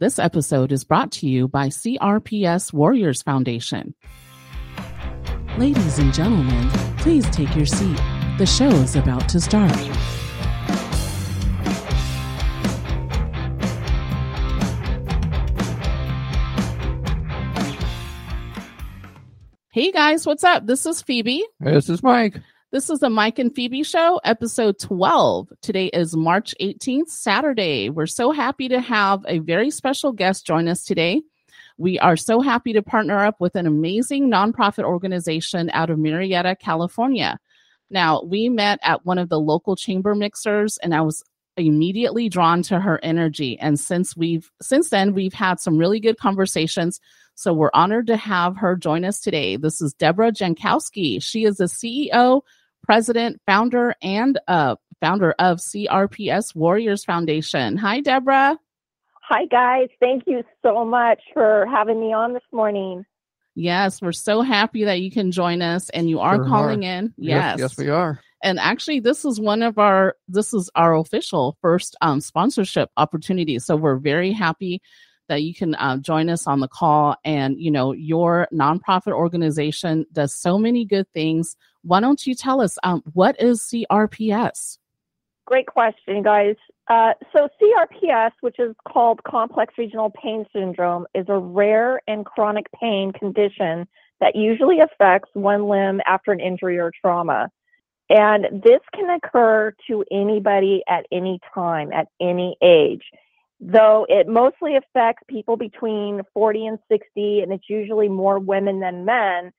This episode is brought to you by CRPS Warriors Foundation. Ladies and gentlemen, please take your seat. The show is about to start. Hey guys, what's up? This is Phebe. This is Mike. This is the Mike and Phebe Show, episode 12. Today is March 18th, Saturday. We're so happy to have a very special guest join us today. We are so happy to partner up with an amazing nonprofit organization out of Murrieta, California. Now, we met at one of the local chamber mixers, and I was immediately drawn to her energy. And since we've since then, we've had some really good conversations. So we're honored to have her join us today. This is Deborah Jankowski. She is the CEO, president, founder, and uh, founder of CRPS Warriors Foundation. Hi, Deborah. Hi, guys. Thank you so much for having me on this morning. Yes, we're so happy that you can join us and you are Sure calling are. in. Yes. yes, we are. And actually this is one of our this is our official first um, sponsorship opportunity. So we're very happy that you can uh, join us on the call and you know your nonprofit organization does so many good things. Why don't you tell us um, what is CRPS? Great question, guys. Uh, so, CRPS, which is called Complex Regional Pain Syndrome, is a rare and chronic pain condition that usually affects one limb after an injury or trauma. And this can occur to anybody at any time, at any age. Though it mostly affects people between 40 and 60, and it's usually more women than men.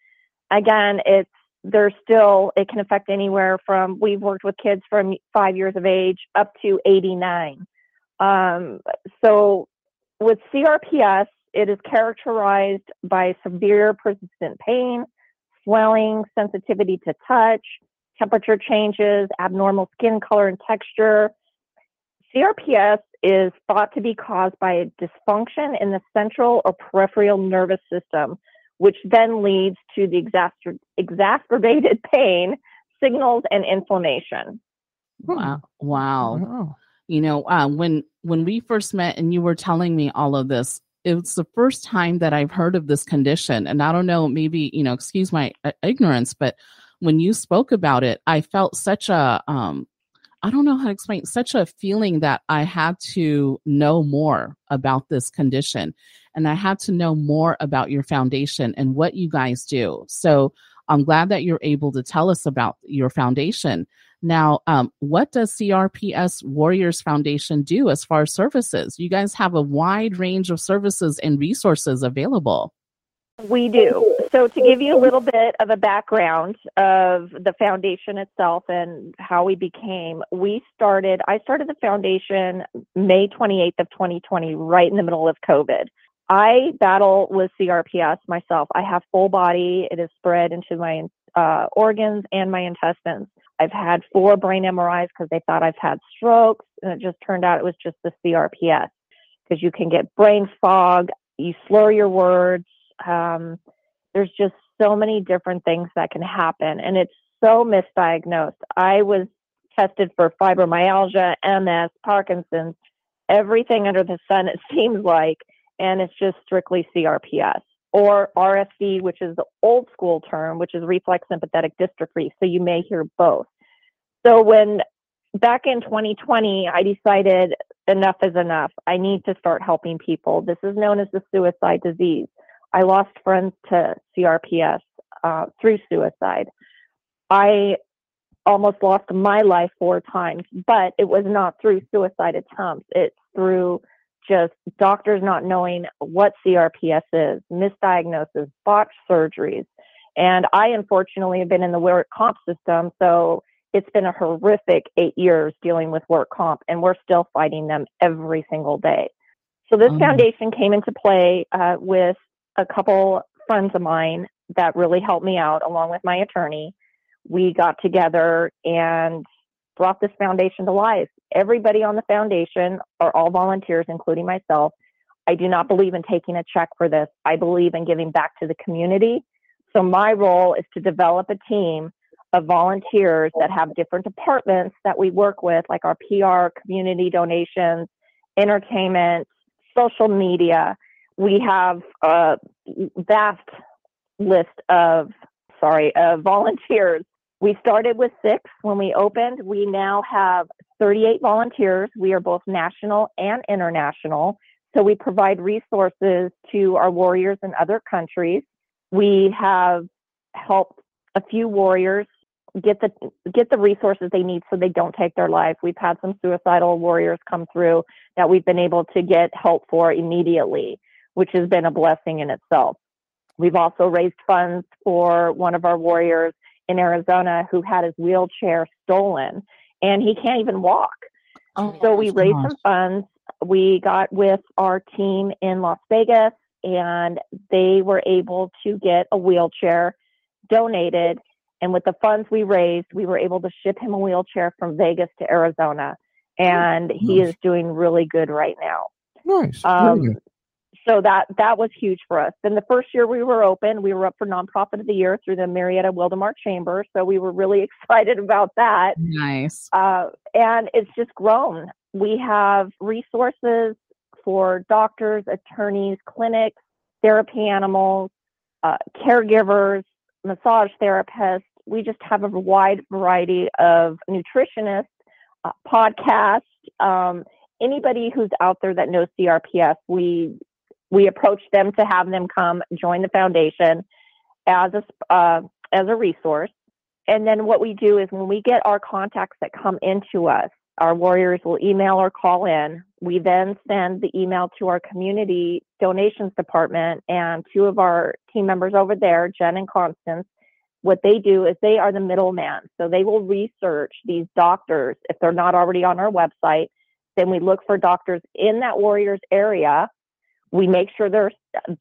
Again, it's there's still it can affect anywhere from we've worked with kids from five years of age up to 89 um, so with crps it is characterized by severe persistent pain swelling sensitivity to touch temperature changes abnormal skin color and texture. Crps is thought to be caused by a dysfunction in the central or peripheral nervous system which then leads to the exacer- exacerbated pain, signals, and inflammation. Wow. Wow. Oh, You know, uh, when when we first met and you were telling me all of this, it was the first time that I've heard of this condition. And I don't know, maybe you know, excuse my uh, ignorance, but when you spoke about it, I felt such a um, I don't know how to explain such a feeling that I had to know more about this condition, and I had to know more about your foundation and what you guys do. So I'm glad that you're able to tell us about your foundation. Now, um, what does CRPS Warriors Foundation do as far as services? You guys have a wide range of services and resources available. We do. So, to give you a little bit of a background of the foundation itself and how we became, we started, I started the foundation May 28th of 2020, right in the middle of COVID. I battle with CRPS myself. I have full body, it is spread into my uh, organs and my intestines. I've had four brain MRIs because they thought I've had strokes, and it just turned out it was just the CRPS because you can get brain fog, you slur your words. Um, there's just so many different things that can happen, and it's so misdiagnosed. I was tested for fibromyalgia, MS, Parkinson's, everything under the sun, it seems like, and it's just strictly CRPS or RSD, which is the old school term, which is reflex sympathetic dystrophy. So you may hear both. So when back in 2020, I decided enough is enough. I need to start helping people. This is known as the suicide disease. I lost friends to CRPS uh, through suicide. I almost lost my life four times, but it was not through suicide attempts. It's through just doctors not knowing what CRPS is, misdiagnosis, botched surgeries. And I unfortunately have been in the work comp system, so it's been a horrific eight years dealing with work comp, and we're still fighting them every single day. So this Mhm. foundation came into play uh, with a couple friends of mine that really helped me out, along with my attorney. We got together and brought this foundation to life. Everybody on the foundation are all volunteers, including myself. I do not believe in taking a check for this. I believe in giving back to the community. So my role is to develop a team of volunteers that have different departments that we work with, like our PR, community donations, entertainment, social media. We have a vast list of, sorry, of volunteers. We started with six when we opened. We now have 38 volunteers. We are both national and international. So we provide resources to our warriors in other countries. We have helped a few warriors get the get the resources they need so they don't take their life. We've had some suicidal warriors come through that we've been able to get help for immediately, which has been a blessing in itself. We've also raised funds for one of our warriors in Arizona who had his wheelchair stolen and he can't even walk. Oh, so we raised some funds. We got with our team in Las Vegas and they were able to get a wheelchair donated. And with the funds we raised, we were able to ship him a wheelchair from Vegas to Arizona. And nice. he is doing really good right now. Nice. Um, so that that was huge for us. Then the first year we were open, we were up for nonprofit of the year through the Murrieta Wildomar Chamber. So we were really excited about that. Nice. Uh, and it's just grown. We have resources for doctors, attorneys, clinics, therapy animals, uh, caregivers, massage therapists. We just have a wide variety of nutritionists, uh, podcasts. Um, anybody who's out there that knows CRPS, we we approach them to have them come join the foundation as a uh, as a resource. And then what we do is when we get our contacts that come into us, our warriors will email or call in. We then send the email to our community donations department and two of our team members over there, Jen and Constance, what they do is they are the middleman. So they will research these doctors if they're not already on our website. Then we look for doctors in that warriors area we make sure there's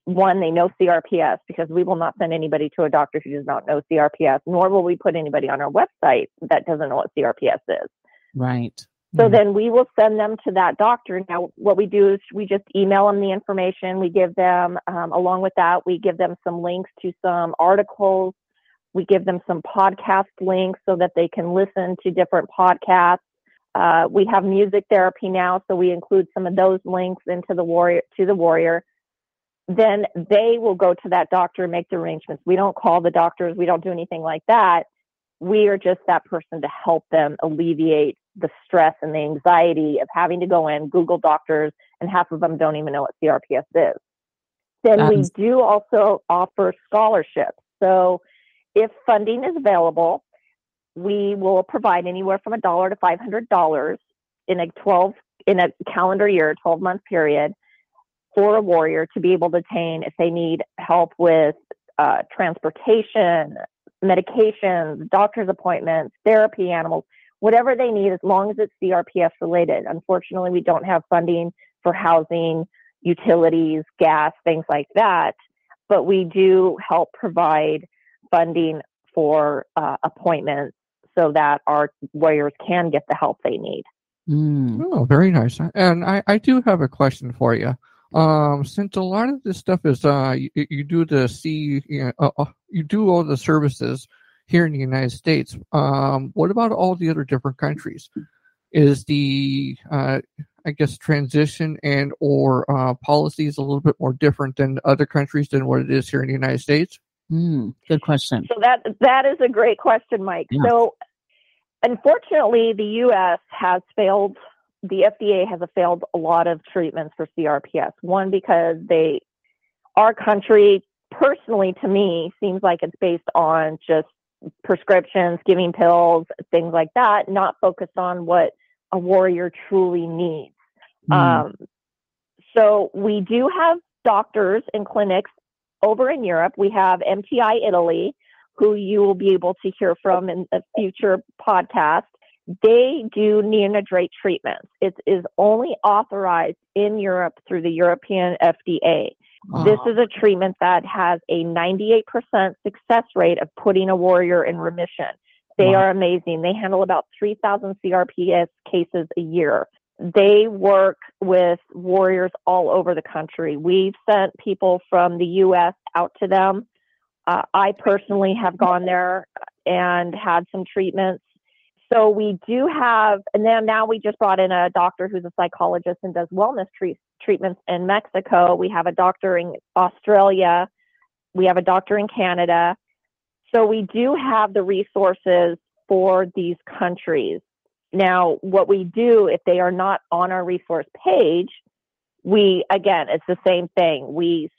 one they know CRPS because we will not send anybody to a doctor who does not know CRPS, nor will we put anybody on our website that doesn't know what CRPS is. Right. So mm-hmm. then we will send them to that doctor. Now, what we do is we just email them the information. We give them, um, along with that, we give them some links to some articles. We give them some podcast links so that they can listen to different podcasts. Uh, we have music therapy now, so we include some of those links into the warrior to the warrior. Then they will go to that doctor and make the arrangements. We don't call the doctors. We don't do anything like that. We are just that person to help them alleviate the stress and the anxiety of having to go in, Google doctors, and half of them don't even know what CRPS is. Then we do also offer scholarships. So if funding is available, we will provide anywhere from a dollar to five hundred dollars in a twelve in a calendar year, twelve month period, for a warrior to be able to attain if they need help with uh, transportation, medications, doctor's appointments, therapy animals, whatever they need, as long as it's CRPS related. Unfortunately, we don't have funding for housing, utilities, gas, things like that, but we do help provide funding for uh, appointments so that our warriors can get the help they need. Mm. Oh, very nice. And I, I do have a question for you. Um, since a lot of this stuff is uh, you, you do the see, you, know, uh, uh, you do all the services here in the United States. Um, what about all the other different countries? Is the uh, I guess transition and or uh, policies a little bit more different than other countries than what it is here in the United States? Mm, good question. So that that is a great question, Mike. Yeah. So unfortunately, the U.S. has failed. The FDA has failed a lot of treatments for CRPS. One because they, our country, personally to me, seems like it's based on just prescriptions, giving pills, things like that, not focused on what a warrior truly needs. Mm. Um, so we do have doctors and clinics over in Europe, we have MTI Italy, who you will be able to hear from in a future podcast. They do neonatal treatments. It is only authorized in Europe through the European FDA. Wow. This is a treatment that has a 98% success rate of putting a warrior in remission. They wow. are amazing. They handle about 3,000 CRPS cases a year they work with warriors all over the country. We've sent people from the U.S. out to them. Uh, I personally have gone there and had some treatments. So we do have, and then now we just brought in a doctor who's a psychologist and does wellness tre- treatments in Mexico. We have a doctor in Australia. We have a doctor in Canada. So we do have the resources for these countries. Now, what we do if they are not on our resource page, we again, it's the same thing. We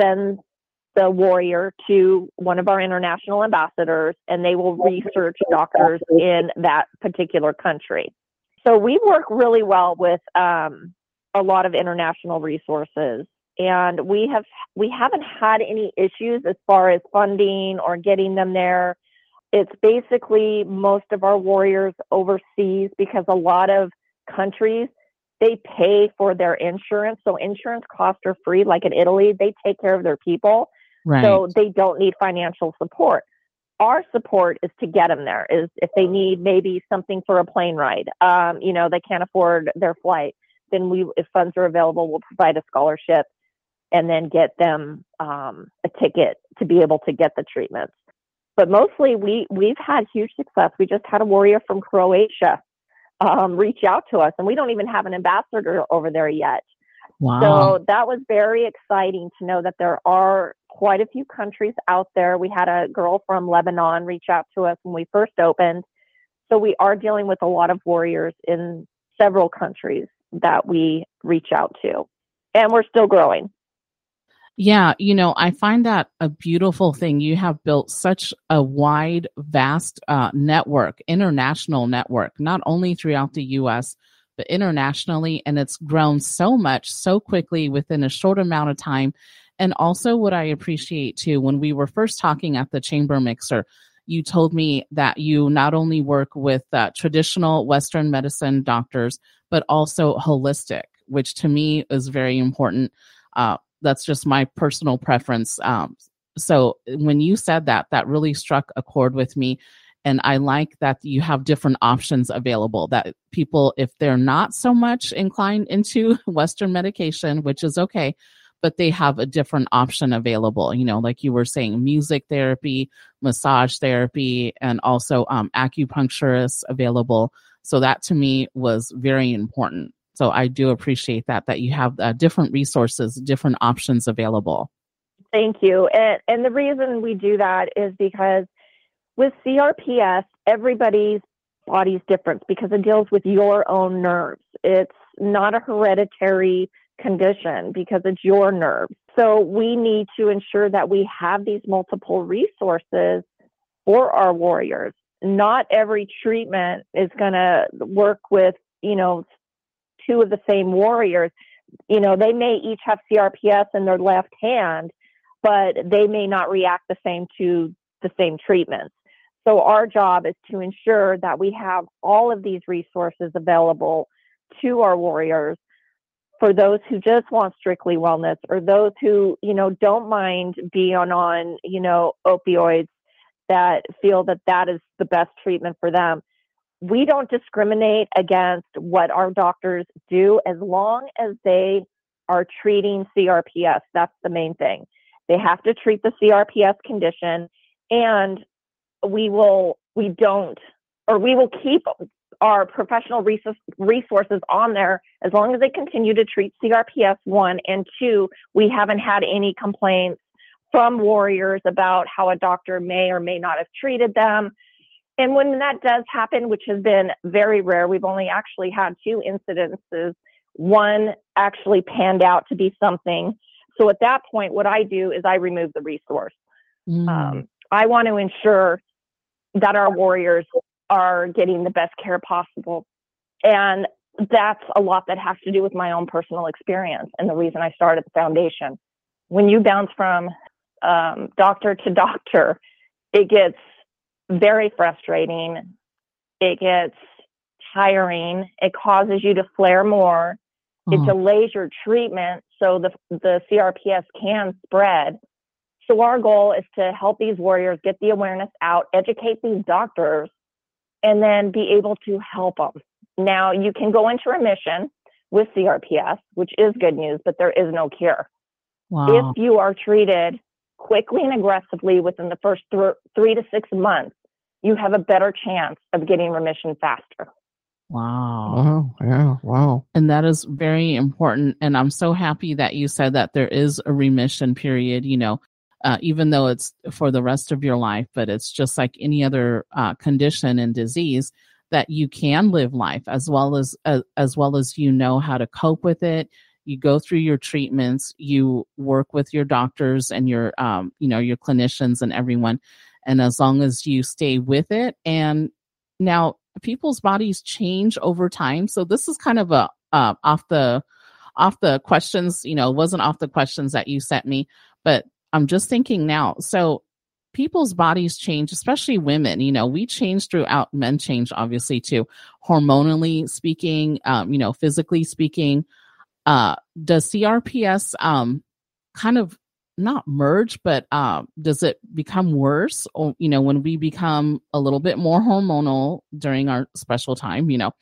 send the warrior to one of our international ambassadors and they will research doctors in that particular country. So we work really well with um, a lot of international resources and we have we haven't had any issues as far as funding or getting them there. It's basically most of our warriors overseas because a lot of countries they pay for their insurance. So insurance costs are free, like in Italy, they take care of their people. Right. So they don't need financial support. Our support is to get them there. Is if they need maybe something for a plane ride, um, you know, they can't afford their flight, then we, if funds are available, we'll provide a scholarship and then get them um, a ticket to be able to get the treatments. But mostly, we we've had huge success. We just had a warrior from Croatia um, reach out to us, and we don't even have an ambassador over there yet. Wow. So that was very exciting to know that there are quite a few countries out there. We had a girl from Lebanon reach out to us when we first opened. So we are dealing with a lot of warriors in several countries that we reach out to. And we're still growing. Yeah, you know, I find that a beautiful thing. You have built such a wide, vast uh, network, international network, not only throughout the US, but internationally. And it's grown so much so quickly within a short amount of time. And also, what I appreciate too, when we were first talking at the Chamber Mixer, you told me that you not only work with uh, traditional Western medicine doctors, but also holistic, which to me is very important. Uh, that's just my personal preference. Um, so when you said that, that really struck a chord with me. And I like that you have different options available that people, if they're not so much inclined into Western medication, which is okay, but they have a different option available. You know, like you were saying, music therapy, massage therapy, and also um, acupuncturists available. So that to me was very important. So I do appreciate that that you have uh, different resources, different options available. Thank you. And, and the reason we do that is because with CRPS, everybody's body's different because it deals with your own nerves. It's not a hereditary condition because it's your nerves. So we need to ensure that we have these multiple resources for our warriors. Not every treatment is going to work with, you know, two of the same warriors, you know, they may each have CRPS in their left hand, but they may not react the same to the same treatments. So our job is to ensure that we have all of these resources available to our warriors for those who just want strictly wellness or those who, you know, don't mind being on, you know, opioids that feel that that is the best treatment for them we don't discriminate against what our doctors do as long as they are treating CRPS. That's the main thing. They have to treat the CRPS condition and we will, we don't, or we will keep our professional resources on there as long as they continue to treat CRPS one and two. We haven't had any complaints from warriors about how a doctor may or may not have treated them. And when that does happen, which has been very rare, we've only actually had two incidences. One actually panned out to be something. So at that point, what I do is I remove the resource. Mm. Um, I want to ensure that our warriors are getting the best care possible. And that's a lot that has to do with my own personal experience and the reason I started the foundation. When you bounce from um, doctor to doctor, it gets very frustrating. It gets tiring. It causes you to flare more. It mm-hmm. delays your treatment so the, the CRPS can spread. So our goal is to help these warriors get the awareness out, educate these doctors, and then be able to help them. Now you can go into remission with CRPS, which is good news, but there is no cure. Wow. If you are treated quickly and aggressively within the first th- three to six months, you have a better chance of getting remission faster. Wow. Wow. Yeah. Wow. And that is very important. And I'm so happy that you said that there is a remission period, you know, uh, even though it's for the rest of your life, but it's just like any other uh, condition and disease that you can live life as well as, as as well as you know how to cope with it. You go through your treatments, you work with your doctors and your um, you know your clinicians and everyone, and as long as you stay with it and now people's bodies change over time. So this is kind of a uh, off the off the questions. You know, wasn't off the questions that you sent me, but I'm just thinking now. So people's bodies change, especially women. You know, we change throughout. Men change, obviously, too. Hormonally speaking, um, you know, physically speaking. Uh, does CRPS um, kind of not merge, but uh, does it become worse? Or you know, when we become a little bit more hormonal during our special time, you know,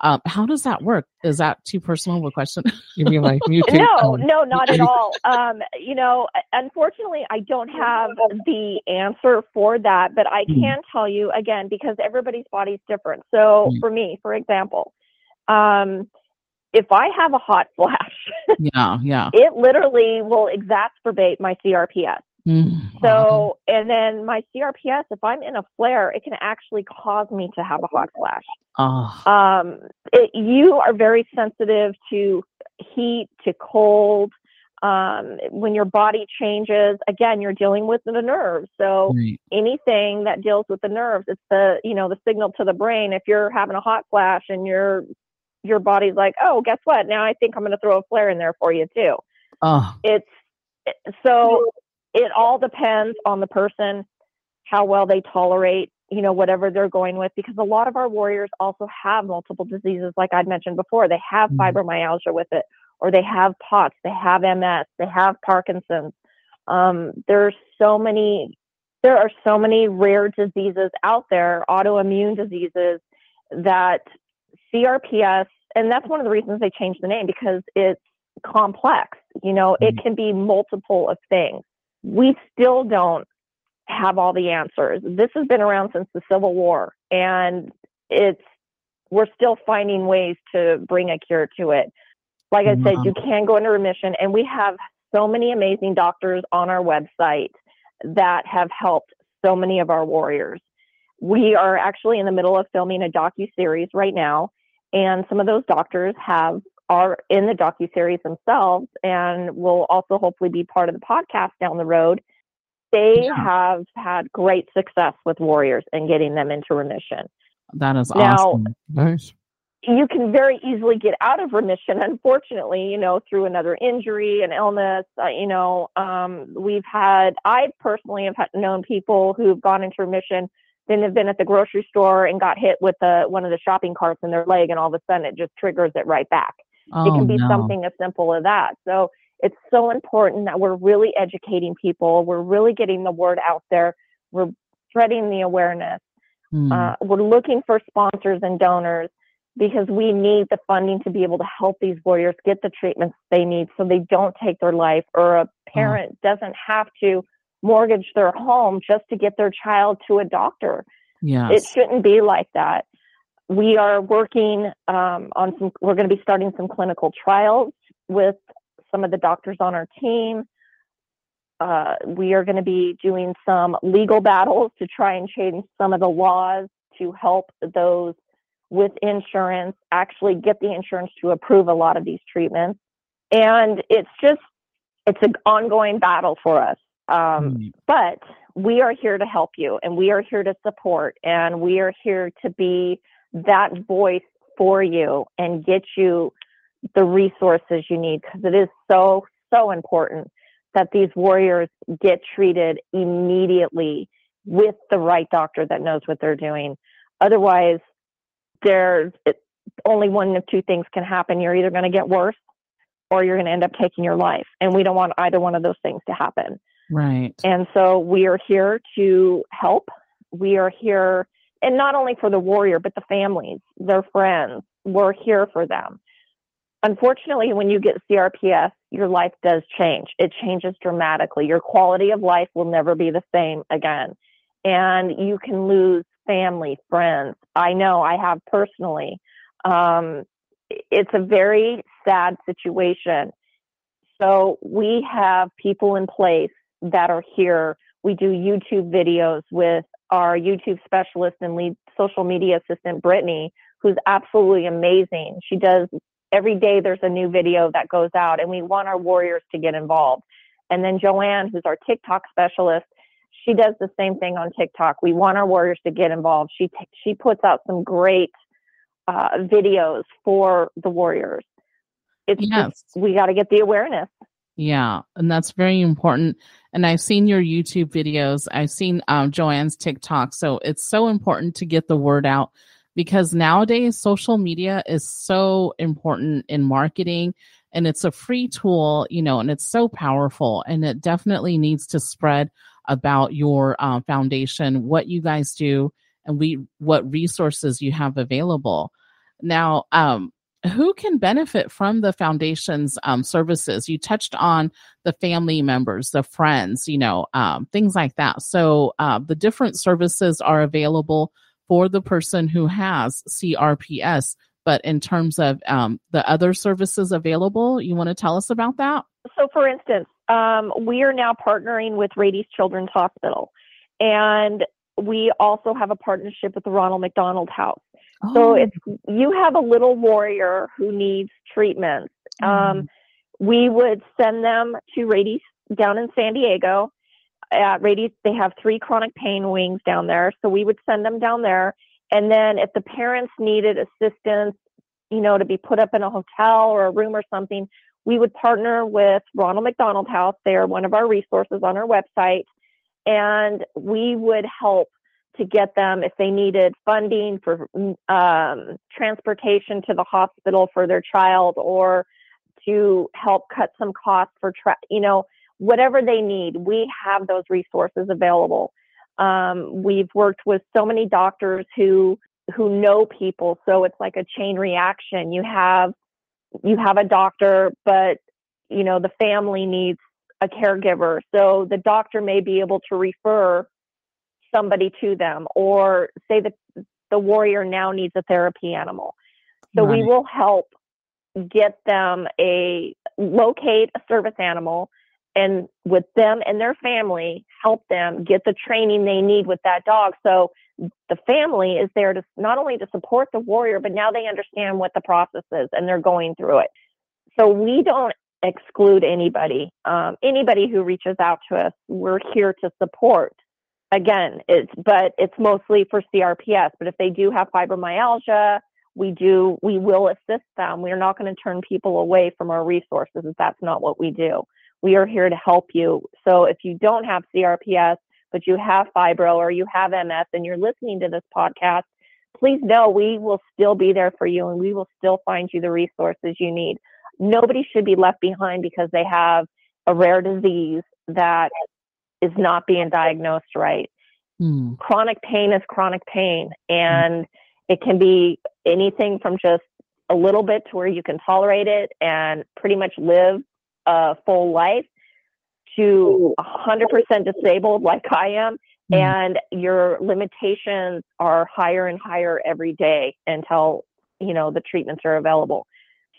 uh, how does that work? Is that too personal of a question? You mean like mutate? no, no, not at all. Um, you know, unfortunately, I don't have the answer for that, but I can tell you again because everybody's body's different. So Mm. for me, for example, um, if I have a hot flash, yeah, yeah. it literally will exacerbate my CRPS. Mm, wow. So, and then my CRPS, if I'm in a flare, it can actually cause me to have a hot flash. oh, Um, it, you are very sensitive to heat, to cold. Um, when your body changes, again, you're dealing with the nerves. So right. anything that deals with the nerves, it's the you know the signal to the brain. If you're having a hot flash and your your body's like, oh, guess what? Now I think I'm going to throw a flare in there for you too oh, it's so it all depends on the person how well they tolerate you know whatever they're going with because a lot of our warriors also have multiple diseases like i'd mentioned before they have Mhm. fibromyalgia with it or they have pots they have ms they have parkinson's um, there's so many there are so many rare diseases out there autoimmune diseases that crps and that's one of the reasons they changed the name because it's complex. You know it Mhm. can be multiple of things. We still don't have all the answers. This has been around since the civil war and it's we're still finding ways to bring a cure to it. Like i said Wow. you can go into remission and we have so many amazing doctors on our website that have helped so many of our warriors we are actually in the middle of filming a docu series right now and some of those doctors have are in the docu series themselves and will also hopefully be part of the podcast down the road they Yeah. have had great success with warriors and getting them into remission that is Now- awesome. Nice. you can very easily get out of remission unfortunately you know through another injury an illness uh, you know um, we've had i personally have had, known people who've gone into remission then have been at the grocery store and got hit with the, one of the shopping carts in their leg and all of a sudden it just triggers it right back Oh, it can be no. something as simple as that. So it's so important that we're really educating people. We're really getting the word out there. We're spreading the awareness. Mm, Uh, we're looking for sponsors and donors because we need the funding to be able to help these warriors get the treatments they need so they don't take their life or a parent doesn't have to mortgage their home just to get their child to a doctor it shouldn't be like that. We are working um, on some, we're going to be starting some clinical trials with some of the doctors on our team. Uh, we are going to be doing some legal battles to try and change some of the laws to help those with insurance actually get the insurance to approve a lot of these treatments. And it's just, it's an ongoing battle for us. Um, Mm, but we are here to help you and we are here to support and we are here to be that voice for you and get you the resources you need because it is so so important that these warriors get treated immediately with the right doctor that knows what they're doing. Otherwise there's only one of two things can happen. You're either going to get worse or you're going to end up taking your life and we don't want either one of those things to happen right. and so we are here to help. We are here, and not only for the warrior, but the families, their friends. We're here for them. Unfortunately, when you get CRPS, your life does change. It changes dramatically. Your quality of life will never be the same again. And you can lose family, friends. I know I have personally. Um, it's a very sad situation. So we have people in place that are here. We do YouTube videos with our YouTube specialist and lead social media assistant, Brittany, who's absolutely amazing. She does every day, there's a new video that goes out, and we want our warriors to get involved. And then Joanne, who's our TikTok specialist, she does the same thing on TikTok. We want our warriors to get involved. She t- she puts out some great uh, videos for the warriors. It's yes. Just, we got to get the awareness. Yeah, and that's very important. And I've seen your YouTube videos. I've seen um, Joanne's TikTok. So it's so important to get the word out because nowadays social media is so important in marketing and it's a free tool, you know, and it's so powerful and it definitely needs to spread about your uh, foundation, what you guys do, and we what resources you have available. Now, um, who can benefit from the foundation's um, services? You touched on the family members, the friends, you know, um, things like that. So uh, the different services are available for the person who has CRPS. But in terms of um, the other services available, you want to tell us about that? So, for instance, um, we are now partnering with Rady's Children's Hospital, and we also have a partnership with the Ronald McDonald House. Oh. So, if you have a little warrior who needs treatment. mm. um, we would send them to Rady's down in San Diego. At Rady's, they have three chronic pain wings down there, so we would send them down there. And then, if the parents needed assistance, you know, to be put up in a hotel or a room or something, we would partner with Ronald McDonald House. They are one of our resources on our website. And we would help to get them if they needed funding for um, transportation to the hospital for their child or to help cut some costs for, tra- you know, whatever they need. We have those resources available. Um, we've worked with so many doctors who who know people, so it's like a chain reaction. You have you have a doctor, but you know, the family needs a caregiver. So the doctor may be able to refer somebody to them or say that the warrior now needs a therapy animal. So right. we will help get them a locate a service animal and with them and their family help them get the training they need with that dog. So the family is there to not only to support the warrior, but now they understand what the process is and they're going through it. So we don't exclude anybody. Um, anybody who reaches out to us, we're here to support. Again, it's but it's mostly for CRPS. But if they do have fibromyalgia, we do we will assist them. We're not going to turn people away from our resources. That's not what we do. We are here to help you. So if you don't have CRPS, but you have fibro or you have MS and you're listening to this podcast, please know we will still be there for you and we will still find you the resources you need. Nobody should be left behind because they have a rare disease that is not being diagnosed right. Mm. Chronic pain is chronic pain, and mm. it can be anything from just a little bit to where you can tolerate it and pretty much live a full life to 100% disabled like I am, mm-hmm. and your limitations are higher and higher every day until you know the treatments are available.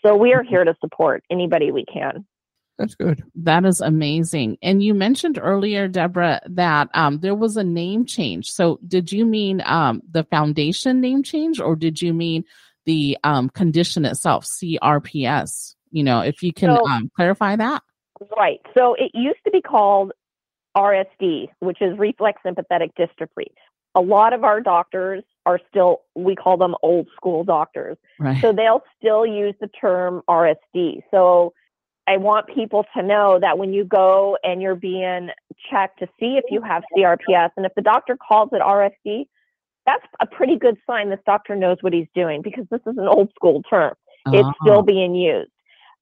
So we are here to support anybody we can. That's good. That is amazing. And you mentioned earlier, Deborah, that um, there was a name change. So did you mean um, the foundation name change, or did you mean the um, condition itself, CRPS? You know, if you can so, um, clarify that. Right. So it used to be called RSD, which is reflex sympathetic dystrophy. A lot of our doctors are still, we call them old school doctors. Right. So they'll still use the term RSD. So I want people to know that when you go and you're being checked to see if you have CRPS, and if the doctor calls it RSD, that's a pretty good sign this doctor knows what he's doing because this is an old school term. Uh-huh. It's still being used.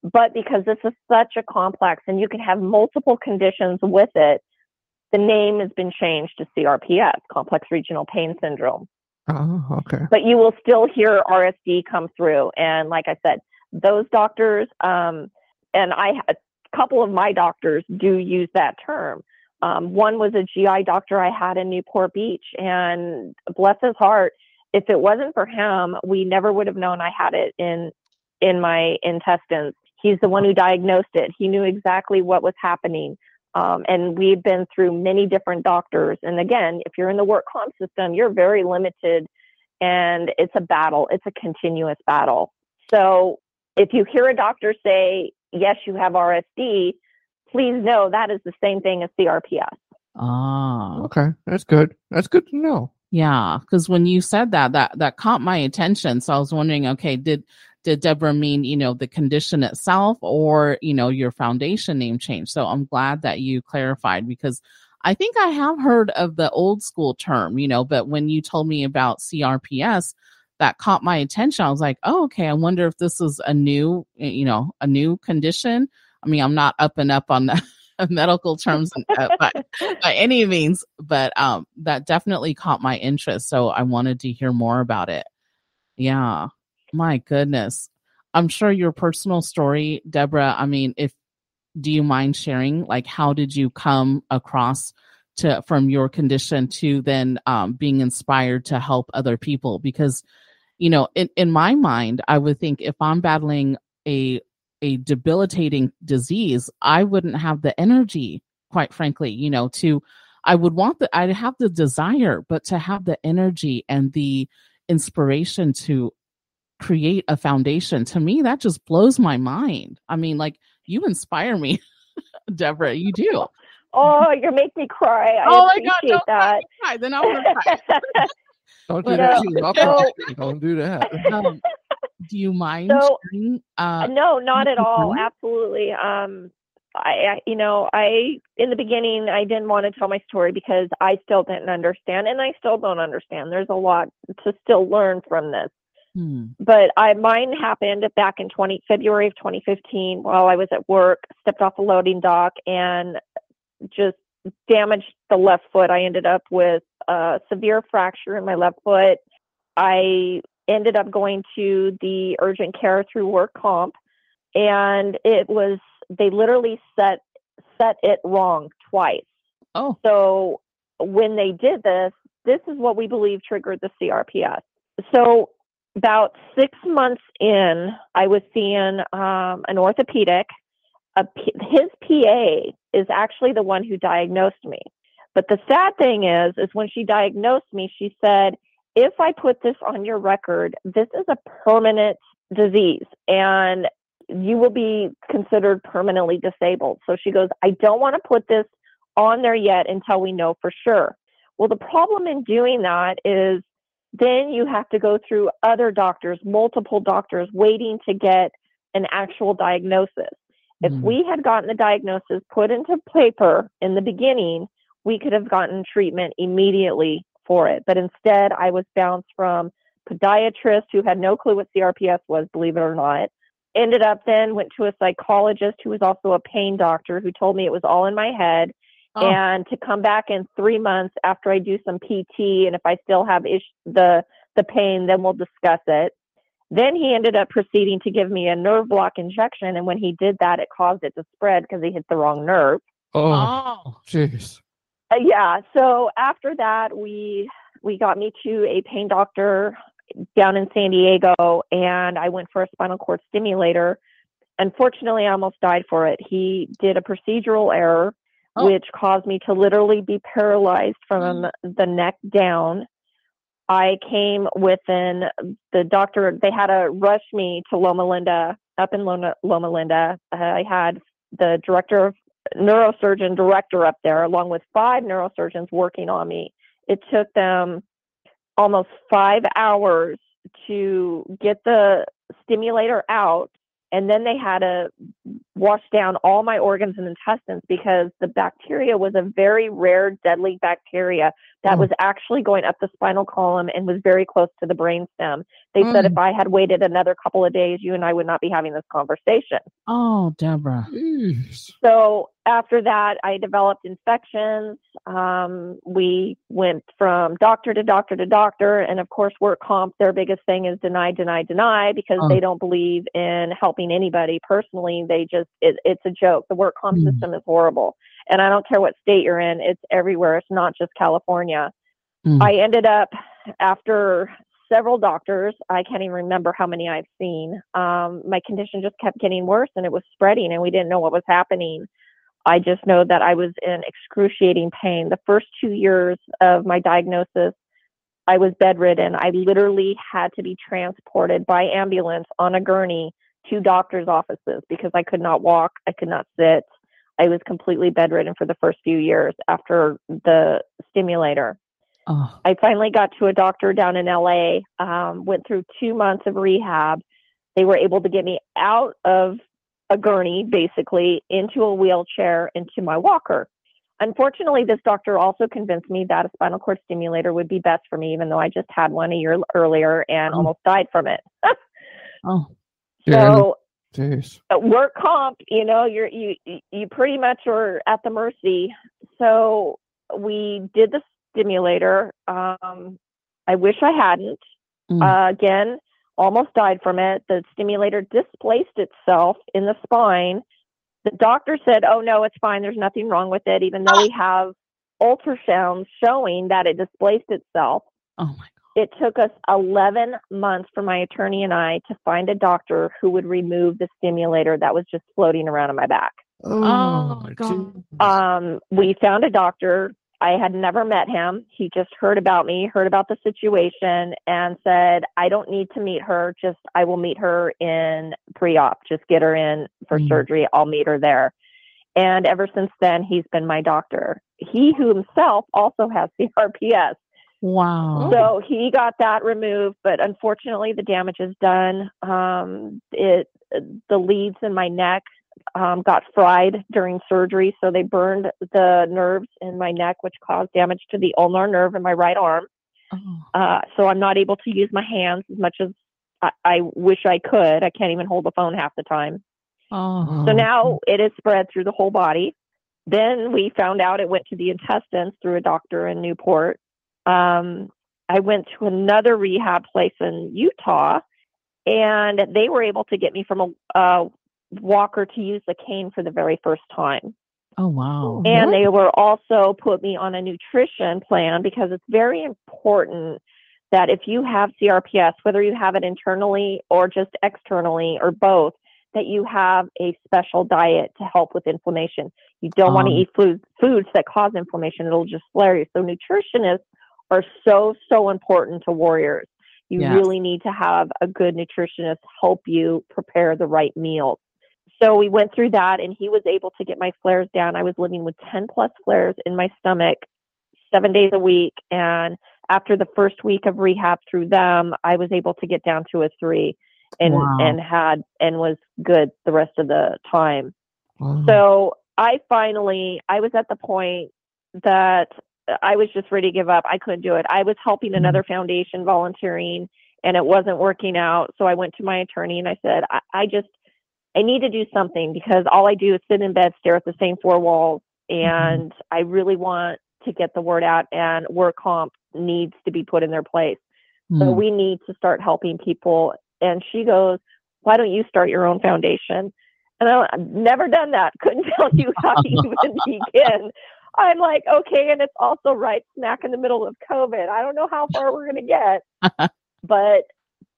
But because this is such a complex and you can have multiple conditions with it, the name has been changed to CRPS, complex regional pain syndrome. Oh, okay. But you will still hear RSD come through. And like I said, those doctors, um, and I, a couple of my doctors do use that term. Um, one was a GI doctor I had in Newport Beach, and bless his heart, if it wasn't for him, we never would have known I had it in in my intestines. He's the one who diagnosed it. He knew exactly what was happening. Um, and we've been through many different doctors. And again, if you're in the work comp system, you're very limited and it's a battle. It's a continuous battle. So if you hear a doctor say, yes, you have RSD, please know that is the same thing as CRPS. Ah, Okay, that's good. That's good to know. yeah. Because when you said that, that that caught my attention. So I was wondering, okay, did did Deborah mean you know the condition itself, or you know your foundation name change? So I'm glad that you clarified because I think I have heard of the old school term, you know, but when you told me about CRPS, that caught my attention. I was like, oh, okay. I wonder if this is a new, you know, a new condition. I mean, I'm not up and up on the medical terms uh, by, by any means, but um, that definitely caught my interest. So I wanted to hear more about it. Yeah, my goodness. I'm sure your personal story, Deborah. I mean, if do you mind sharing, like, how did you come across to from your condition to then um, being inspired to help other people? Because, you know, in in my mind, I would think if I'm battling a a debilitating disease, I wouldn't have the energy, quite frankly, you know, to I would want the I'd have the desire, but to have the energy and the inspiration to create a foundation, to me, that just blows my mind. I mean, like you inspire me, Deborah. You do. Oh, you're making me cry. I oh my God, don't that. cry. Then I want to cry. Don't do But, that. uh, to you. I'll so- put you- Don't do that. Um, do you mind So- sharing? Uh, no, not at all. Absolutely. Um, I, I, you know, I in the beginning I didn't want to tell my story because I still didn't understand, and I still don't understand. There's a lot to still learn from this. hmm, But I mine happened back in 20 February of 2015 while I was at work. Stepped off a loading dock and just damaged the left foot. I ended up with a severe fracture in my left foot. I ended up going to the urgent care through work comp and it was they literally set set it wrong twice. Oh, So when they did this, this is what we believe triggered the CRPS. So about six months in, I was seeing um, an orthopedic. A his PA is actually the one who diagnosed me. But the sad thing is, is when she diagnosed me, she said, "If I put this on your record, this is a permanent disease, and you will be considered permanently disabled." So she goes, "I don't want to put this on there yet until we know for sure." Well, the problem in doing that is then you have to go through other doctors, multiple doctors, waiting to get an actual diagnosis. If Mhm. we had gotten the diagnosis put into paper in the beginning, we could have gotten treatment immediately for it. But instead, I was bounced from podiatrist who had no clue what CRPS was, believe it or not. Ended up then went to a psychologist who was also a pain doctor who told me it was all in my head oh, and to come back in three months after I do some PT, and if I still have ish- the the pain, then we'll discuss it. Then he ended up proceeding to give me a nerve block injection, and when he did that, it caused it to spread because he hit the wrong nerve. Oh, oh, jeez. Uh, yeah. So after that, we we got me to a pain doctor down in San Diego, and I went for a spinal cord stimulator. Unfortunately, I almost died for it. He did a procedural error, Oh. which caused me to literally be paralyzed from the neck down. I came within the doctor. They had to rush me to Loma Linda, up in Loma, Loma Linda. Uh, I had the director of neurosurgeon director up there, along with five neurosurgeons working on me. It took them almost five hours to get the stimulator out, and then they had to wash down all my organs and intestines because the bacteria was a very rare, deadly bacteria that Oh. was actually going up the spinal column and was very close to the brainstem. They said Mm. if I had waited another couple of days, you and I would not be having this conversation. oh, Deborah. Jeez. So after that, I developed infections. Um, we went from doctor to doctor to doctor, and of course, work comp. Their biggest thing is deny, deny, deny, because Oh. they don't believe in helping anybody personally. They just it, it's a joke. The work comp Mm. system is horrible, and I don't care what state you're in. It's everywhere. It's not just California. Mm. I ended up after several doctors. I can't even remember how many I've seen. Um, my condition just kept getting worse and it was spreading, and we didn't know what was happening. I just know that I was in excruciating pain. The first two years of my diagnosis, I was bedridden. I literally had to be transported by ambulance on a gurney to doctor's offices because I could not walk, I could not sit. I was completely bedridden for the first few years after the stimulator. Oh, I finally got to a doctor down in LA, um, went through two months of rehab. They were able to get me out of a gurney, basically, into a wheelchair, into my walker. Unfortunately, this doctor also convinced me that a spinal cord stimulator would be best for me, even though I just had one a year earlier and Oh. almost died from it. oh, Yeah. So Jeez. work comp, you know, you're you you pretty much are at the mercy. So we did the stimulator. Um, I wish I hadn't. Mm. Uh, again, almost died from it. The stimulator displaced itself in the spine. The doctor said, "Oh no, it's fine. There's nothing wrong with it," even though we have ultrasounds showing that it displaced itself oh my God. it took us 11 months for my attorney and I to find a doctor who would remove the stimulator that was just floating around in my back. Oh, God. Um, we found a doctor. I had never met him. He just heard about me, heard about the situation, and said, I don't need to meet her. Just, I will meet her in pre op. Just get her in for Mm. surgery. I'll meet her there. And ever since then, he's been my doctor. He who himself also has CRPS. Wow. So he got that removed, but unfortunately the damage is done. Um, it the leads in my neck um, got fried during surgery, so they burned the nerves in my neck, which caused damage to the ulnar nerve in my right arm. Oh, Uh, so I'm not able to use my hands as much as I, I wish I could. I can't even hold the phone half the time. oh. So now it is spread through the whole body. Then we found out it went to the intestines through a doctor in Newport. Um, I went to another rehab place in Utah, and they were able to get me from a uh, walker to use the cane for the very first time. Oh, wow. And What? they were also put me on a nutrition plan because it's very important that if you have CRPS, whether you have it internally or just externally or both, that you have a special diet to help with inflammation. You don't want to Um. eat food, foods that cause inflammation. It'll just flare you. So nutritionists are so, so important to warriors. You Yes. really need to have a good nutritionist help you prepare the right meals. So we went through that and he was able to get my flares down. I was living with 10 plus flares in my stomach seven days a week. And after the first week of rehab through them, I was able to get down to a three and, Wow. and had, and was good the rest of the time. Wow. So I finally, I was at the point that I was just ready to give up. I couldn't do it. I was helping Mhm. another foundation volunteering and it wasn't working out. So I went to my attorney and I said, I, I just, I need to do something because all I do is sit in bed, stare at the same four walls. And I really want to get the word out and work comp needs to be put in their place. So Mm. we need to start helping people. And she goes, Why don't you start your own foundation? And I, I've never done that. Couldn't tell you how to even begin. I'm like, okay, and it's also right smack in the middle of COVID. I don't know how far we're going to get, but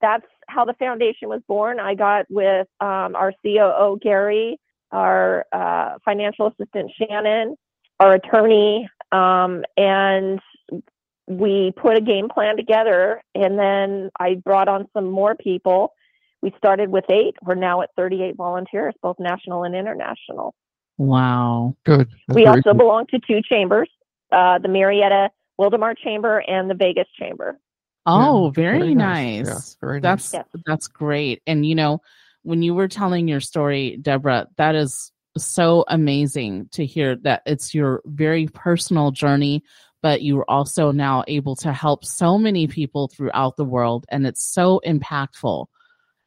that's how the foundation was born. I got with um, our COO, Gary, our uh, financial assistant, Shannon, our attorney, um, and we put a game plan together. And then I brought on some more people. We started with eight. We're now at 38 volunteers, both national and international. Wow. Good. That's we also good. belong to two chambers uh, the Murrieta Wildomar Chamber and the Vegas Chamber. Oh, Yeah, very, nice. Yeah, very. That's Yes. that's great. And you know, when you were telling your story, Deborah, that is so amazing to hear that it's your very personal journey, but you are also now able to help so many people throughout the world and it's so impactful.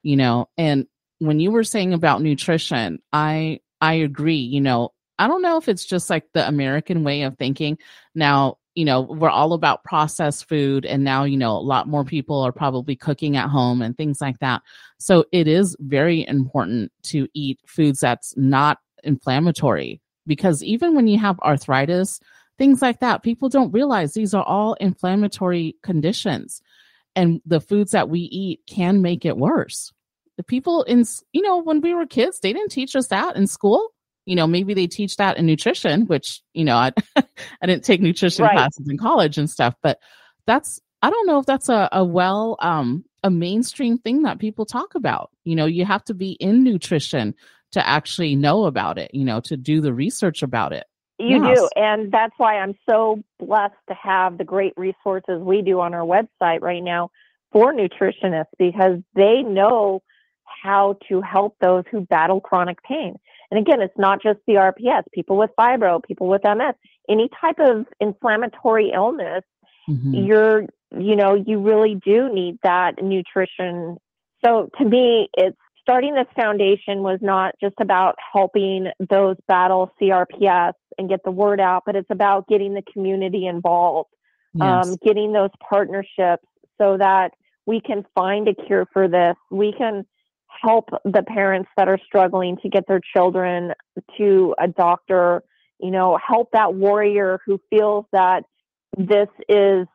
You know, and when you were saying about nutrition, I I agree, you know, I don't know if it's just like the American way of thinking. Now, you know, we're all about processed food, and now, you know, a lot more people are probably cooking at home and things like that. So it is very important to eat foods that's not inflammatory because even when you have arthritis, things like that, people don't realize these are all inflammatory conditions. and the foods that we eat can make it worse. The people in, you know, when we were kids, they didn't teach us that in school. You know, maybe they teach that in nutrition, which, you know, I, I didn't take nutrition Right. classes in college and stuff, but that's, I don't know if that's a, a well, um, a mainstream thing that people talk about. You know, you have to be in nutrition to actually know about it, you know, to do the research about it. You Yes. do. And that's why I'm so blessed to have the great resources we do on our website right now for nutritionists because they know how to help those who battle chronic pain. And again, it's not just CRPS, people with fibro, people with MS, any type of inflammatory illness, Mhm. you're, you know, you really do need that nutrition. So to me, it's starting this foundation was not just about helping those battle CRPS and get the word out, but it's about getting the community involved, Yes. um, getting those partnerships so that we can find a cure for this. We can help the parents that are struggling to get their children to a doctor, you know, help that warrior who feels that this is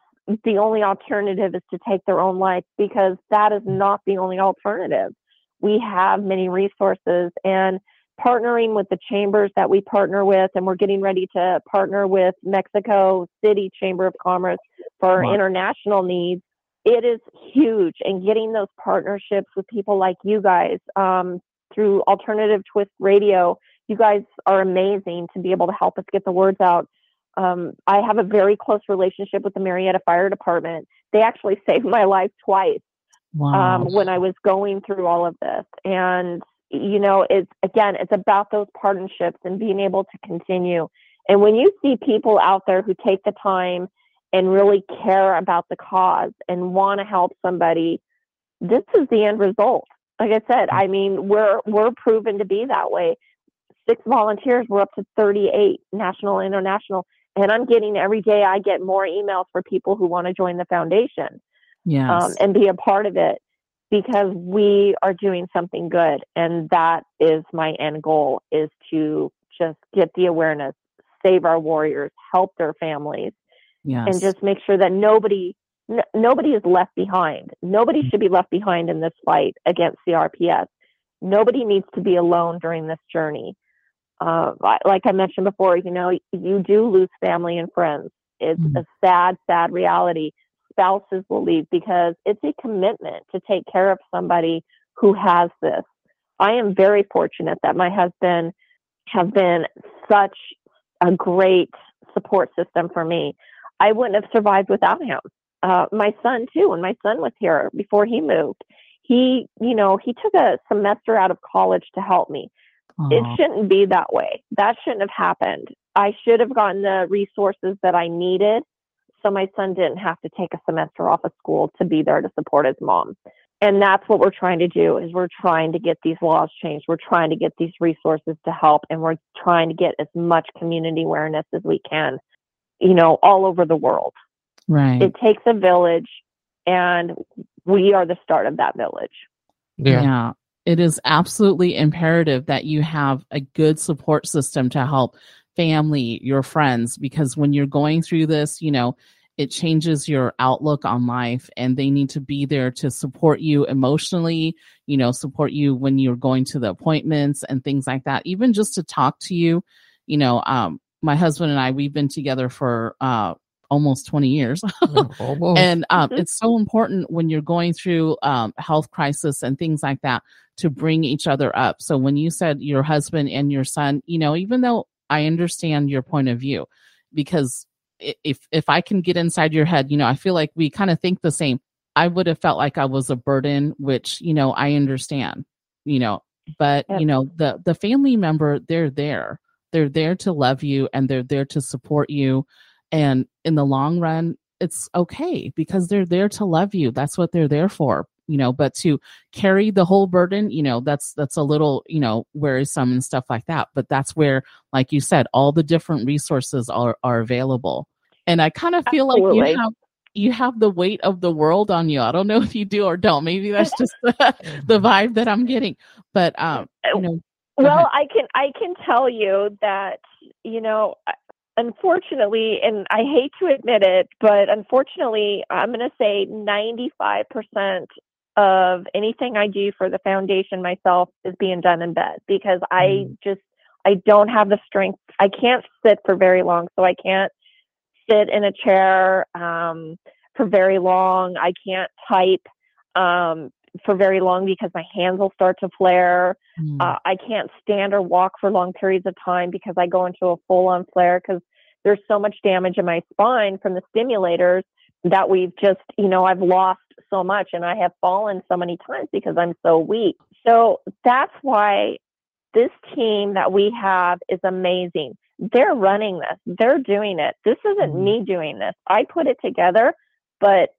the only alternative is to take their own life because that is not the only alternative. We have many resources and partnering with the chambers that we partner with, and we're getting ready to partner with Mexico City Chamber of Commerce for Wow. international needs. It is huge, and getting those partnerships with people like you guys um, through Alternative Twist Radio, you guys are amazing to be able to help us get the words out. Um, I have a very close relationship with the Murrieta Fire Department. They actually saved my life twice wow. um, when I was going through all of this. And, you know, it's again, it's about those partnerships and being able to continue. And when you see people out there who take the time and really care about the cause and want to help somebody, this is the end result. Like I said, I mean, we're we're proven to be that way. Six volunteers, we're up to 38 national, international, and I'm getting every day. I get more emails for people who want to join the foundation yes. um, and be a part of it because we are doing something good and that is my end goal is to just get the awareness save our warriors help their families yes. and just make sure that nobody nobody is left behind nobody should be left behind in this fight against crps nobody needs to be alone during this journey uh, like i mentioned before you know you do lose family and friends it's Mhm. a sad sad reality spouses will leave because it's a commitment to take care of somebody who has this. I am very fortunate that my husband have been such a great support system for me. I wouldn't have survived without him. Uh, my son too, when my son was here before he moved, he, you know, he took a semester out of college to help me it shouldn't be that way. That shouldn't have happened. I should have gotten the resources that I needed so my son didn't have to take a semester off of school to be there to support his mom. And that's what we're trying to do is we're trying to get these laws changed. We're trying to get these resources to help and we're trying to get as much community awareness as we can, you know, all over the world. right. It takes a village and we are the start of that village. Yeah. It is absolutely imperative that you have a good support system to help family, your friends, because when you're going through this, you know, it changes your outlook on life and they need to be there to support you emotionally, you know, support you when you're going to the appointments and things like that. Even just to talk to you, you know, um, my husband and I, we've been together for, uh, almost 20 years. Almost. and um, Mhm. it's so important when you're going through um, health crisis and things like that to bring each other up so when you said your husband and your son you know even though i understand your point of view because if if i can get inside your head you know i feel like we kind of think the same i would have felt like i was a burden which you know i understand you know but you know the the family member they're there they're there to love you and they're there to support you. And in the long run it's okay because they're there to love you. That's what they're there for you know but to carry the whole burden you know that's that's a little you know worrisome and stuff like that. But that's where like you said all the different resources are are available. And i kind of feel like you have you have the weight of the world on you. I don't know if you do or don't. Maybe that's just the, the vibe that i'm getting. But um you know Well. I can I can tell you that you know unfortunately, and I hate to admit it, but unfortunately, I'm going to say 95% of anything I do for the foundation myself is being done in bed because I mm. just I don't have the strength. I can't sit for very long, so I can't sit in a chair um, for very long. I can't type um, for very long because my hands will start to flare. Mm. Uh, I can't stand or walk for long periods of time because I go into a full on flare because there's so much damage in my spine from the stimulators that we've just, you know, I've lost so much and I have fallen so many times because I'm so weak. So that's why this team that we have is amazing. They're running this, they're doing it. This isn't mm-hmm. me doing this. I put it together, but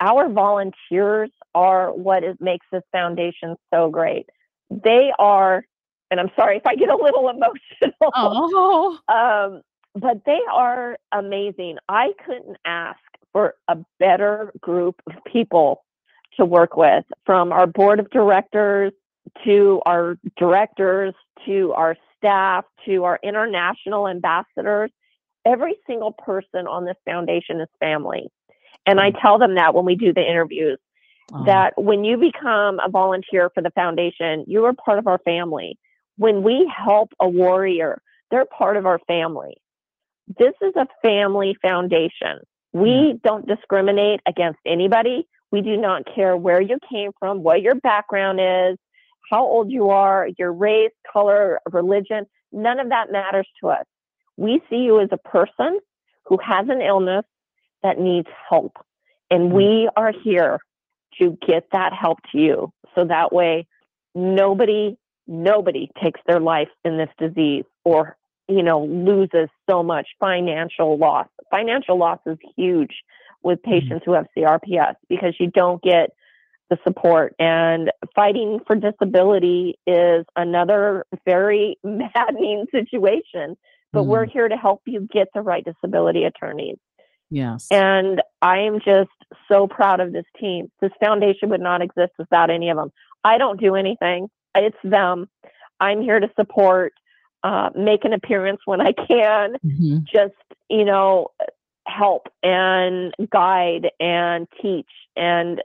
our volunteers are what is, makes this foundation so great. They are, and I'm sorry if I get a little emotional. Oh. um, but they are amazing. I couldn't ask for a better group of people to work with from our board of directors to our directors to our staff to our international ambassadors. Every single person on this foundation is family. And I mm. tell them that when we do the interviews, oh. that when you become a volunteer for the foundation, you are part of our family. When we help a warrior, they're part of our family. This is a family foundation. We don't discriminate against anybody. We do not care where you came from, what your background is, how old you are, your race, color, religion. None of that matters to us. We see you as a person who has an illness that needs help. And we are here to get that help to you. So that way, nobody, nobody takes their life in this disease or, you know, loses so much financial loss. Financial loss is huge with mm-hmm. patients who have CRPS because you don't get the support. And fighting for disability is another very maddening situation. But mm we're mm-hmm. here to help you get the right disability attorneys. Yes. And I am just so proud of this team. This foundation would not exist without any of them. I don't do anything, it's them. I'm here to support, uh, make an appearance when I can, mm-hmm. just, you know, help and guide and teach. And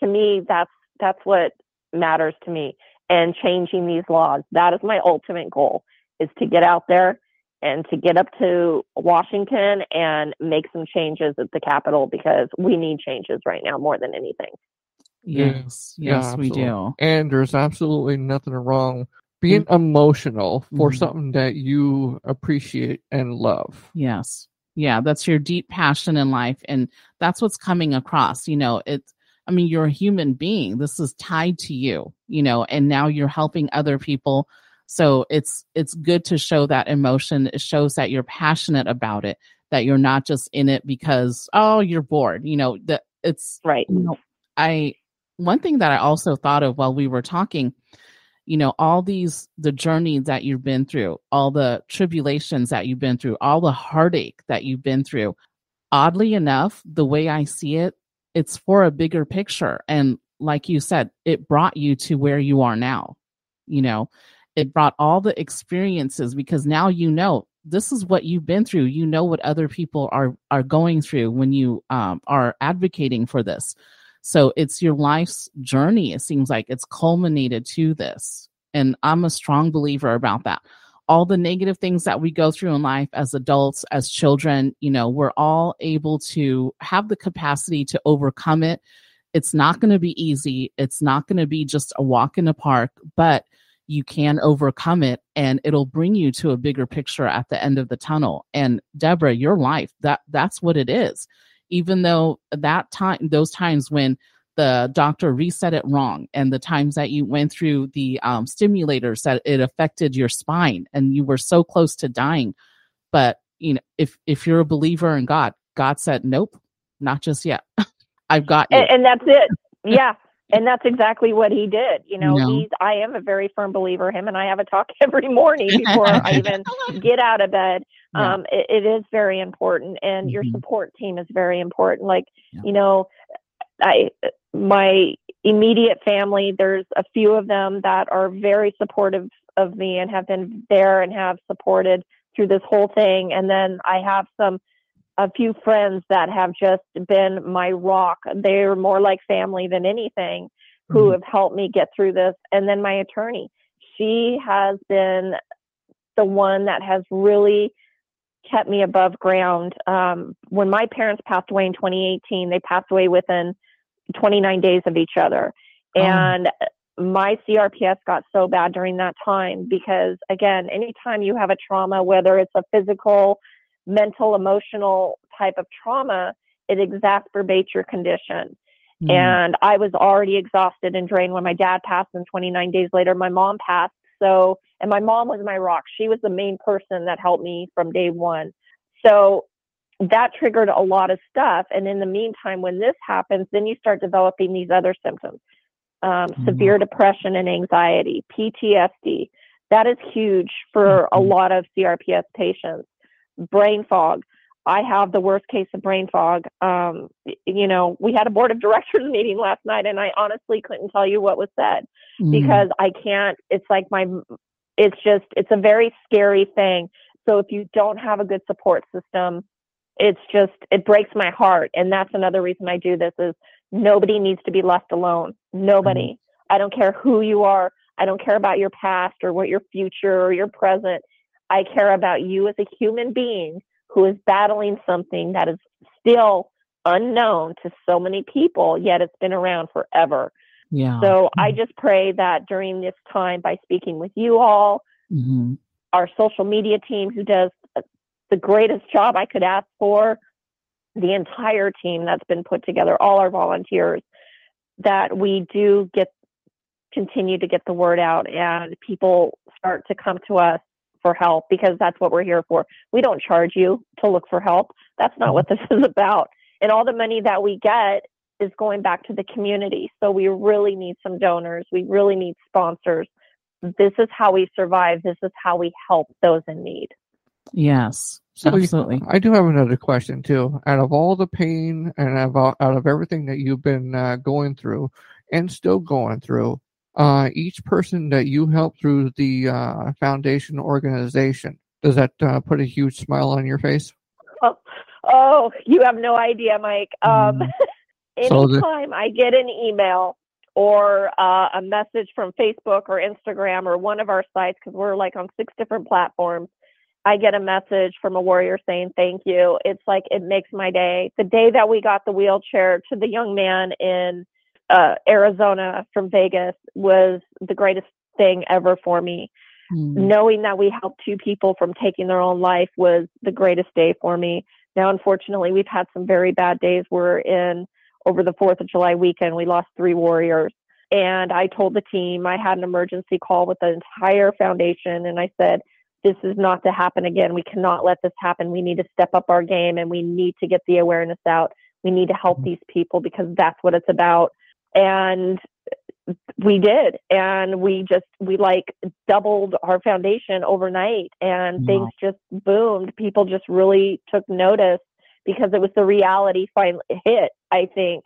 to me, that's, that's what matters to me. And changing these laws. That is my ultimate goal is to get out there and to get up to Washington and make some changes at the Capitol because we need changes right now more than anything. Yes, yes, yeah, we do. And there's absolutely nothing wrong being mm-hmm. emotional for mm-hmm. something that you appreciate and love. Yes. Yeah, that's your deep passion in life and that's what's coming across. You know, it's I mean, you're a human being. This is tied to you, you know, and now you're helping other people so it's it's good to show that emotion. It shows that you're passionate about it, that you're not just in it because oh you're bored. You know that it's right. You know, I one thing that I also thought of while we were talking, you know, all these the journey that you've been through, all the tribulations that you've been through, all the heartache that you've been through. Oddly enough, the way I see it, it's for a bigger picture. And like you said, it brought you to where you are now. You know, it brought all the experiences because now you know this is what you've been through. You know what other people are are going through when you um, are advocating for this. So it's your life's journey it seems like it's culminated to this. And i'm a strong believer about that. All the negative things that we go through in life as adults as children you know we're all able to have the capacity to overcome it. It's not going to be easy. It's not going to be just a walk in the park but you can overcome it and it'll bring you to a bigger picture at the end of the tunnel. And deborah your life that that's what it is. Even though that time those times when the doctor reset it wrong and the times that you went through the um, stimulators that it affected your spine and you were so close to dying. But you know if if you're a believer in god god said nope not just yet. I've got you. And, and that's it. Yeah and that's exactly what he did. You know, no. he's I am a very firm believer. Him and I have a talk every morning before I even get out of bed. Yeah. Um, it, it is very important, and mm-hmm. your support team is very important. Like, yeah. you know, I my immediate family. There's a few of them that are very supportive of me and have been there and have supported through this whole thing. And then I have some a few friends that have just been my rock. They're more like family than anything who mm-hmm. have helped me get through this. And then my attorney, she has been the one that has really kept me above ground. Um, when my parents passed away in 2018, they passed away within 29 days of each other. Oh. And my CRPS got so bad during that time because, again, anytime you have a trauma, whether it's a physical, mental, emotional type of trauma, it exacerbates your condition. Mm. And I was already exhausted and drained when my dad passed, and 29 days later, my mom passed. So, and my mom was my rock. She was the main person that helped me from day one. So that triggered a lot of stuff. And in the meantime, when this happens, then you start developing these other symptoms um, mm-hmm. severe depression and anxiety, PTSD. That is huge for a mm-hmm. lot of CRPS patients. Brain fog. I have the worst case of brain fog. Um, you know, we had a board of directors meeting last night, and I honestly couldn't tell you what was said mm. because I can't. It's like my, it's just, it's a very scary thing. So if you don't have a good support system, it's just, it breaks my heart. And that's another reason I do this is nobody needs to be left alone. Nobody. Mm. I don't care who you are. I don't care about your past or what your future or your present. I care about you as a human being who is battling something that is still unknown to so many people, yet it's been around forever. Yeah. So mm-hmm. I just pray that during this time, by speaking with you all, mm-hmm. our social media team who does the greatest job I could ask for, the entire team that's been put together, all our volunteers, that we do get continue to get the word out and people start to come to us for help because that's what we're here for. We don't charge you to look for help. That's not what this is about. And all the money that we get is going back to the community. So we really need some donors. We really need sponsors. This is how we survive. This is how we help those in need. Yes, so absolutely. I do have another question too. Out of all the pain and out of, out of everything that you've been uh, going through and still going through, uh, each person that you help through the uh, foundation organization, does that uh, put a huge smile on your face? Oh, oh you have no idea, Mike. Um, mm. anytime so the- I get an email or uh, a message from Facebook or Instagram or one of our sites, because we're like on six different platforms, I get a message from a warrior saying thank you. It's like it makes my day. The day that we got the wheelchair to the young man in uh, Arizona from Vegas was the greatest thing ever for me. Mm. Knowing that we helped two people from taking their own life was the greatest day for me. Now, unfortunately, we've had some very bad days. We're in over the 4th of July weekend, we lost three warriors. And I told the team, I had an emergency call with the entire foundation, and I said, this is not to happen again. We cannot let this happen. We need to step up our game and we need to get the awareness out. We need to help mm-hmm. these people because that's what it's about and we did. And we just we like doubled our foundation overnight and wow. things just boomed. People just really took notice because it was the reality finally hit i think.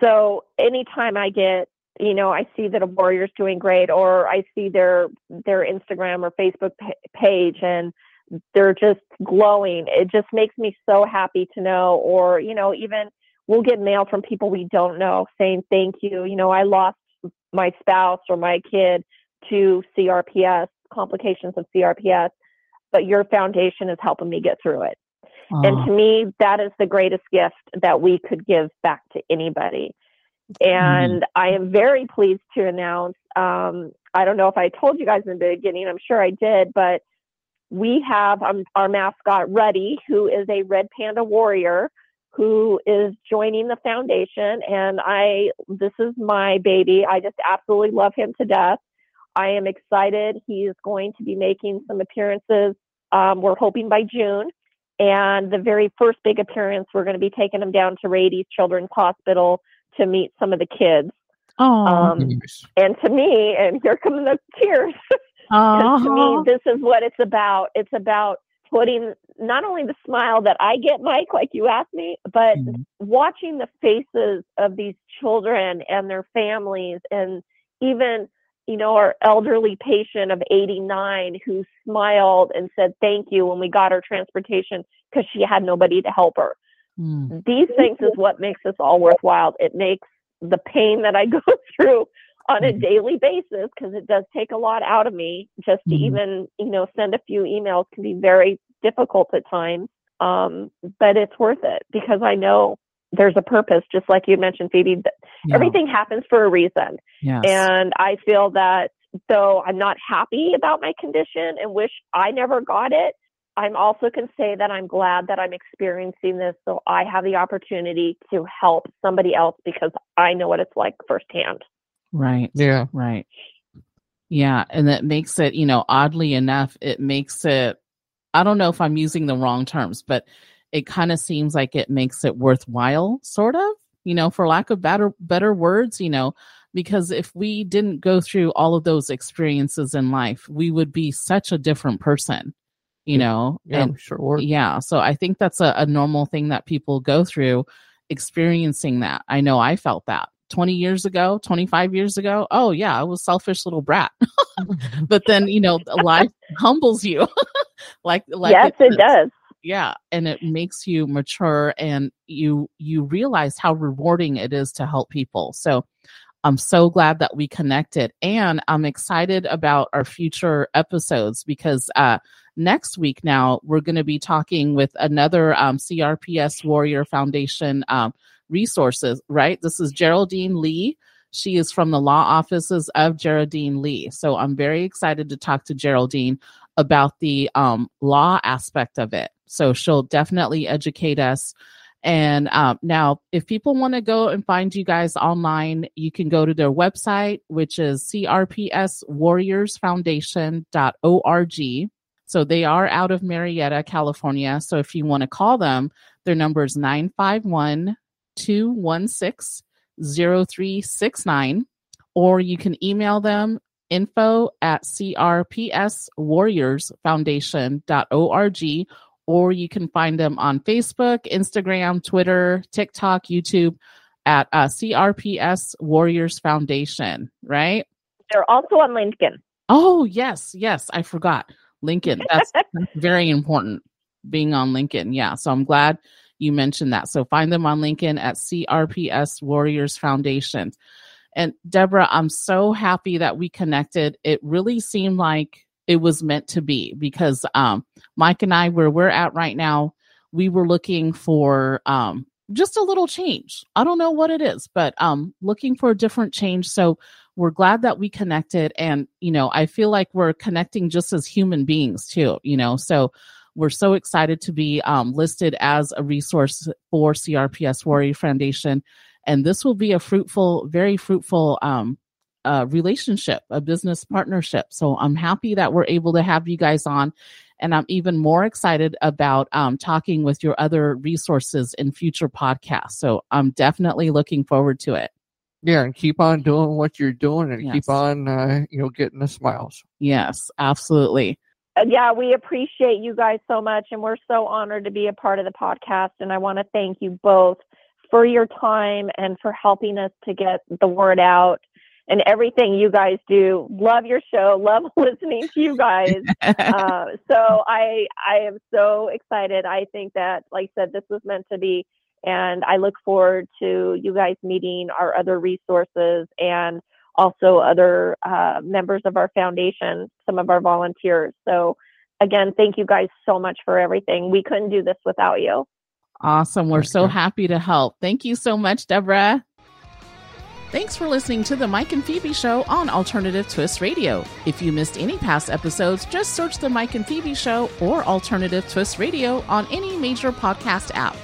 So anytime i get you know i see that a warrior's doing great or i see their their instagram or facebook page and they're just glowing it just makes me so happy to know or you know even we'll get mail from people we don't know saying thank you. You know, I lost my spouse or my kid to CRPS, complications of CRPS, but your foundation is helping me get through it. And to me, that is the greatest gift that we could give back to anybody. And mm I am very pleased to announce um, I don't know if I told you guys in the beginning, I'm sure I did, but we have um, our mascot, Ruddy, who is a red panda warrior who is joining the foundation and I this is my baby. I just absolutely love him to death. I am excited. He is going to be making some appearances. Um, we're hoping by June. And the very first big appearance, we're going to be taking him down to Rady Children's Hospital to meet some of the kids. Oh, um, and to me, and here come the tears. to me, this is what it's about. It's about putting not only the smile that I get, Mike, like you asked me, but mm-hmm. watching the faces of these children and their families and even you know, our elderly patient of 89 who smiled and said thank you when we got her transportation because she had nobody to help her. Mm. These things is what makes this all worthwhile. It makes the pain that I go through on a mm-hmm. daily basis because it does take a lot out of me just to mm-hmm. even, you know, send a few emails can be very difficult at times. Um, but it's worth it because I know there's a purpose, just like you mentioned, Phebe. Yeah. Everything happens for a reason. Yes. And I feel that though I'm not happy about my condition and wish I never got it, I'm also can say that I'm glad that I'm experiencing this so I have the opportunity to help somebody else because I know what it's like firsthand. Right. Yeah. Right. Yeah. And that makes it, you know, oddly enough, it makes it, I don't know if I'm using the wrong terms, but it kind of seems like it makes it worthwhile, sort of, you know, for lack of better better words, you know, because if we didn't go through all of those experiences in life, we would be such a different person, you know. Yeah, and, sure. Yeah, so I think that's a, a normal thing that people go through, experiencing that. I know I felt that. 20 years ago, 25 years ago, oh yeah, I was selfish little brat. but then, you know, life humbles you. like like Yes, it, it does yeah and it makes you mature and you you realize how rewarding it is to help people so i'm so glad that we connected and i'm excited about our future episodes because uh next week now we're going to be talking with another um, crps warrior foundation um, resources right this is geraldine lee she is from the law offices of Geraldine Lee. So I'm very excited to talk to Geraldine about the um, law aspect of it. So she'll definitely educate us. And um, now, if people want to go and find you guys online, you can go to their website, which is crpswarriorsfoundation.org. So they are out of Murrieta, California. So if you want to call them, their number is 951 216 0369, or you can email them info at crpswarriorsfoundation.org or you can find them on Facebook, Instagram, Twitter, TikTok, YouTube at uh, CRPS Warriors Foundation, right? They're also on LinkedIn. Oh, yes, yes, I forgot. LinkedIn. That's, that's very important being on LinkedIn. Yeah, so I'm glad you mentioned that. So find them on LinkedIn at CRPS Warriors Foundation. And Deborah, I'm so happy that we connected. It really seemed like it was meant to be because um, Mike and I, where we're at right now, we were looking for um, just a little change. I don't know what it is, but um, looking for a different change. So we're glad that we connected. And, you know, I feel like we're connecting just as human beings too, you know. So we're so excited to be um, listed as a resource for CRPS Warrior Foundation. And this will be a fruitful, very fruitful um, a relationship, a business partnership. So I'm happy that we're able to have you guys on. And I'm even more excited about um, talking with your other resources in future podcasts. So I'm definitely looking forward to it. Yeah, and keep on doing what you're doing and yes. keep on, uh, you know, getting the smiles. Yes, absolutely. Yeah, we appreciate you guys so much, and we're so honored to be a part of the podcast. And I want to thank you both for your time and for helping us to get the word out and everything you guys do. Love your show. Love listening to you guys. uh, so I I am so excited. I think that, like I said, this was meant to be, and I look forward to you guys meeting our other resources and also other uh, members of our foundation, some of our volunteers. So again, thank you guys so much for everything. We couldn't do this without you. Awesome. We're so happy to help. Thank you so much, Deborah. Thanks for listening to the Mike and Phebe Show on Alternative Twist Radio. If you missed any past episodes, just search the Mike and Phebe Show or Alternative Twist Radio on any major podcast app.